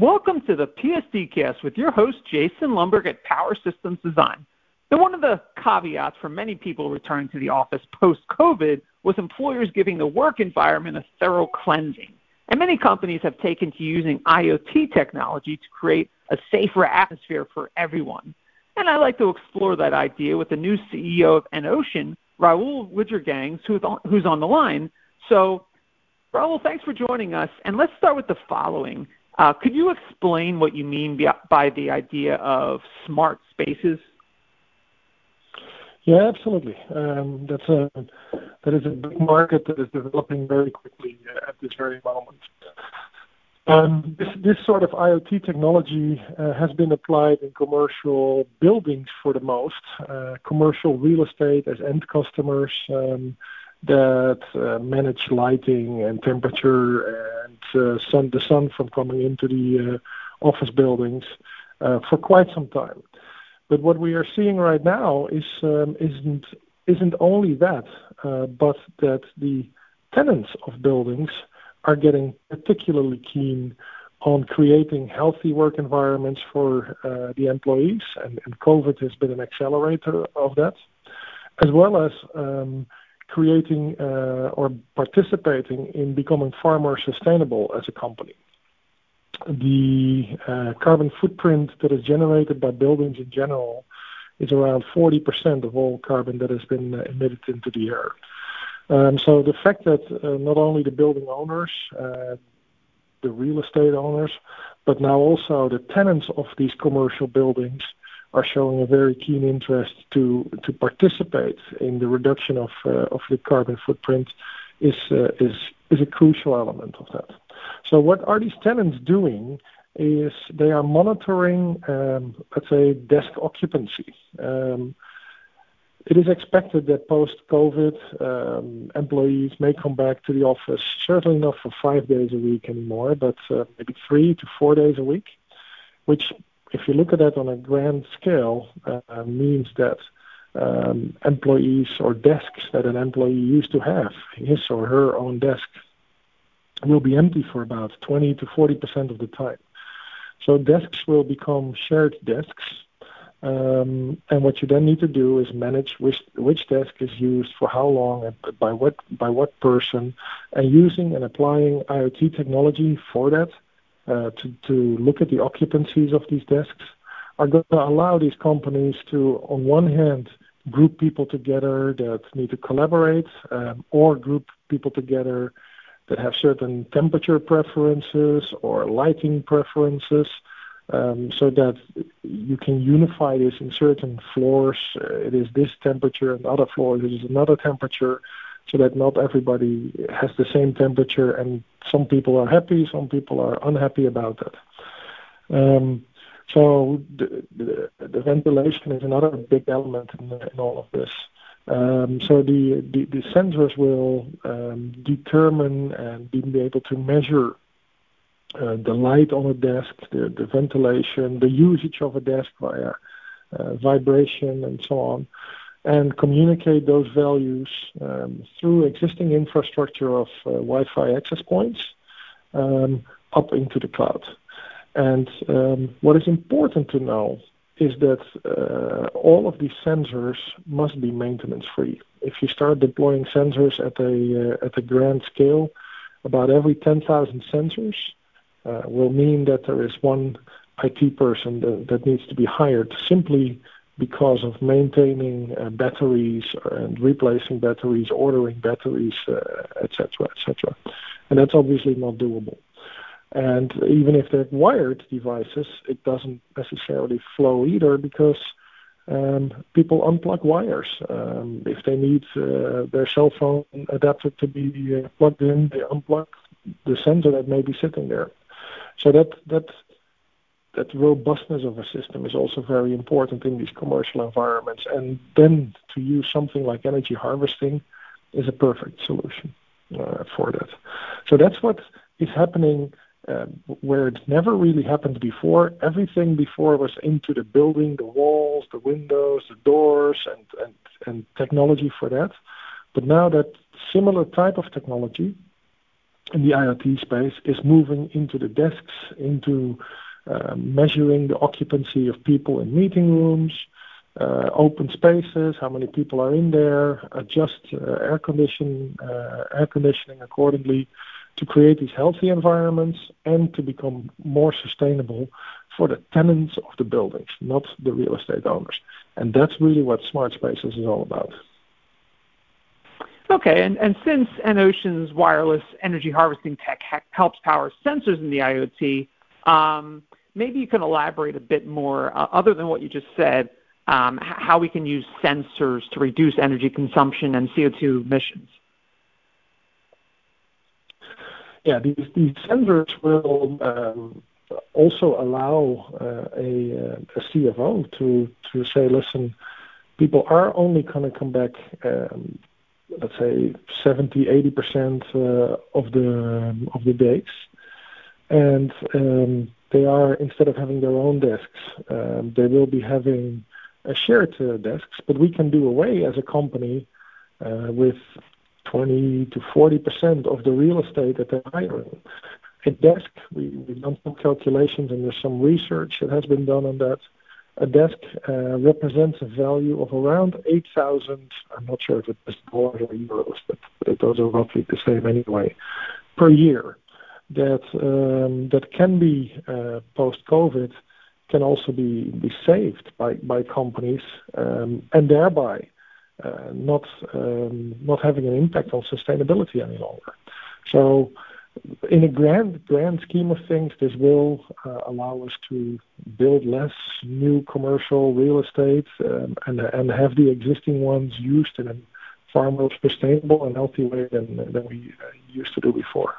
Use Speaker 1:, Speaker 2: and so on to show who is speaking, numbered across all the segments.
Speaker 1: Welcome to the PSDcast with your host, Jason Lomberg at Power Systems Design. Now, one of the caveats for many people returning to the office post-COVID was employers giving the work environment a thorough cleansing. And many companies have taken to using IoT technology to create a safer atmosphere for everyone. And I'd like to explore that idea with the new CEO of EnOcean, Raoul Wijgergangs, who's on the line. So, Raoul, thanks for joining us. And let's start with the following. Uh, could you explain what you mean by the idea of smart spaces?
Speaker 2: Yeah, absolutely. Um, that's a that is a big market that is developing very quickly at this very moment. Um, this, this sort of IoT technology uh, has been applied in commercial buildings for the most, uh, commercial real estate as end customers, um, that uh, manage lighting and temperature and uh, sun, the sun from coming into the uh, office buildings uh, for quite some time. But what we are seeing right now is um, isn't isn't only that, uh, but that the tenants of buildings are getting particularly keen on creating healthy work environments for uh, the employees, and, and COVID has been an accelerator of that, as well as um, creating uh, or participating in becoming far more sustainable as a company. The uh, carbon footprint that is generated by buildings in general is around 40% of all carbon that has been uh, emitted into the air. Um, so the fact that not only the building owners, the real estate owners, but now also the tenants of these commercial buildings are showing a very keen interest to to participate in the reduction of uh, of the carbon footprint is uh, is is a crucial element of that. So what are these tenants doing? Is they are monitoring, um, let's say, desk occupancy. Um, it is expected that post-COVID, um, employees may come back to the office, certainly not for five days a week anymore, but uh, maybe three to four days a week, which if you look at that on a grand scale, uh, means that um, employees or desks that an employee used to have, his or her own desk, will be empty for about 20 to 40 percent of the time. So desks will become shared desks, um, and what you then need to do is manage which which desk is used for how long and by what by what person, and using and applying IoT technology for that to look at the occupancies of these desks. Are going to allow these companies to, on one hand, group people together that need to collaborate, um, or group people together that have certain temperature preferences or lighting preferences, um, so that you can unify this in certain floors. Uh, it is this temperature, and other floors. It is another temperature, so that not everybody has the same temperature and some people are happy, some people are unhappy about that. Um, so the, the, the, ventilation is another big element in, in all of this. Um, so the, the, the, sensors will um, determine and be able to measure uh, the light on a desk, the, the ventilation, the usage of a desk via uh, vibration and so on and communicate those values um, through existing infrastructure of uh, Wi-Fi access points um, up into the cloud. And um, what is important to know is that uh, all of these sensors must be maintenance free. If you start deploying sensors at a uh, at a grand scale, about every 10,000 sensors uh, will mean that there is one IT person that, that needs to be hired simply because of maintaining uh, batteries and replacing batteries, ordering batteries, etc., uh, etc. Et and that's obviously not doable. And even if they're wired devices, it doesn't necessarily flow either because um, people unplug wires. Um, if they need uh, their cell phone adapter to be uh, plugged in, they unplug the sensor that may be sitting there. So that that that robustness of a system is also very important in these commercial environments. And then to use something like energy harvesting is a perfect solution uh, for that. So that's what is happening uh, where it never really happened before. Everything before was into the building, the walls, the windows, the doors, and, and, and technology for that. But now that similar type of technology in the IoT space is moving into the desks, into measuring the occupancy of people in meeting rooms, uh, open spaces, how many people are in there, adjust uh, air condition uh, air conditioning accordingly to create these healthy environments and to become more sustainable for the tenants of the buildings, not the real estate owners. And that's really what smart spaces is all about.
Speaker 1: Okay, and, since EnOcean's wireless energy harvesting tech helps power sensors in the IoT, maybe you can elaborate a bit more, uh, other than what you just said, um, how we can use sensors to reduce energy consumption and CO2 emissions.
Speaker 2: Yeah, these, sensors will um, also allow uh, a, uh, CFO to, to say, listen, people are only going to come back, um, let's say, 70, 80% uh, of the of the days, and um, they are instead of having their own desks, um, they will be having shared uh, desks, but we can do away as a company uh, with 20 to 40 percent of the real estate that they're hiring. A desk, we, we've done some calculations and there's some research that has been done on that. A desk uh, represents a value of around 8,000, I'm not sure if it's dollars or euros, but, but those are roughly the same anyway, per year that um, that can be uh, post-COVID can also be, saved by, by companies um, and thereby uh, not um, not having an impact on sustainability any longer. So, in a grand grand scheme of things, this will uh, allow us to build less new commercial real estate and and have the existing ones used in a far more sustainable and healthy way than than we used to do before.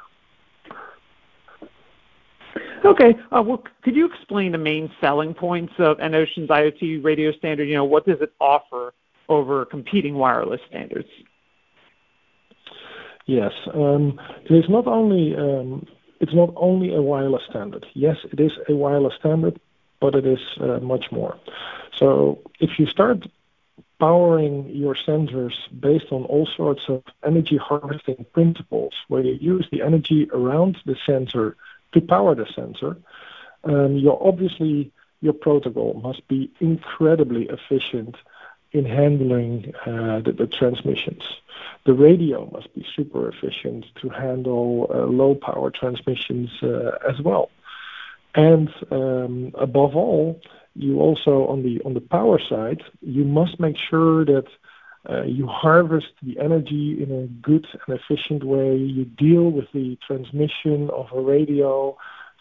Speaker 1: Okay. Uh, well, could you explain the main selling points of EnOcean's IoT radio standard? You know, what does it offer over competing wireless standards?
Speaker 2: Yes. Um, it is not only um, it's not only a wireless standard. Yes, it is a wireless standard, but it is uh, much more. So if you start powering your sensors based on all sorts of energy harvesting principles, where you use the energy around the sensor to power the sensor, um, your obviously your protocol must be incredibly efficient in handling uh, the, the, transmissions. The radio must be super efficient to handle uh, low power transmissions uh, as well. And um, above all, you also on the on the power side, you must make sure that you harvest the energy in a good and efficient way. You deal with the transmission of a radio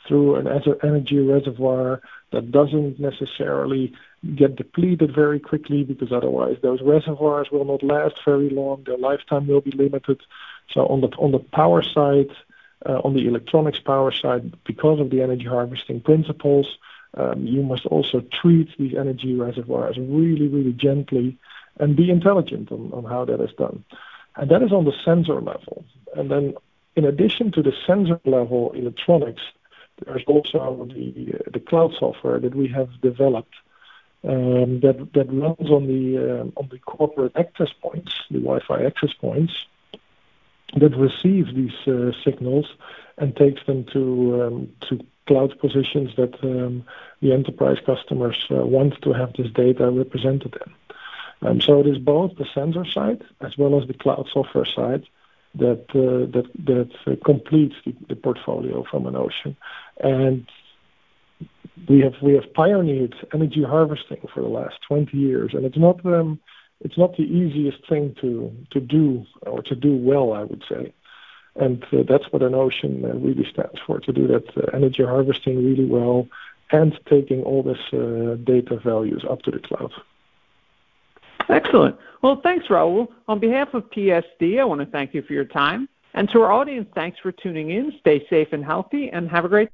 Speaker 2: through an energy reservoir that doesn't necessarily get depleted very quickly because otherwise those reservoirs will not last very long. Their lifetime will be limited. So on the on the power side, uh, on the electronics power side, because of the energy harvesting principles, um, you must also treat these energy reservoirs really, really gently and be intelligent on, on how that is done. And that is on the sensor level. And then in addition to the sensor level electronics, there's also the, the cloud software that we have developed um, that, that runs on the, uh, on the corporate access points, the Wi-Fi access points, that receive these uh, signals and takes them to, um, to cloud positions that um, the enterprise customers uh, want to have this data represented in. So it is both the sensor side as well as the cloud software side that uh, uh, completes the, portfolio from EnOcean. And we have pioneered energy harvesting for the last 20 years, and it's not um, the easiest thing to do or to do well, I would say. And uh, that's what EnOcean uh, really stands for: to do that energy harvesting really well and taking all this data values up to the cloud.
Speaker 1: Excellent. Well, thanks, Raoul. On behalf of PSD, I want to thank you for your time. And to our audience, thanks for tuning in. Stay safe and healthy, and have a great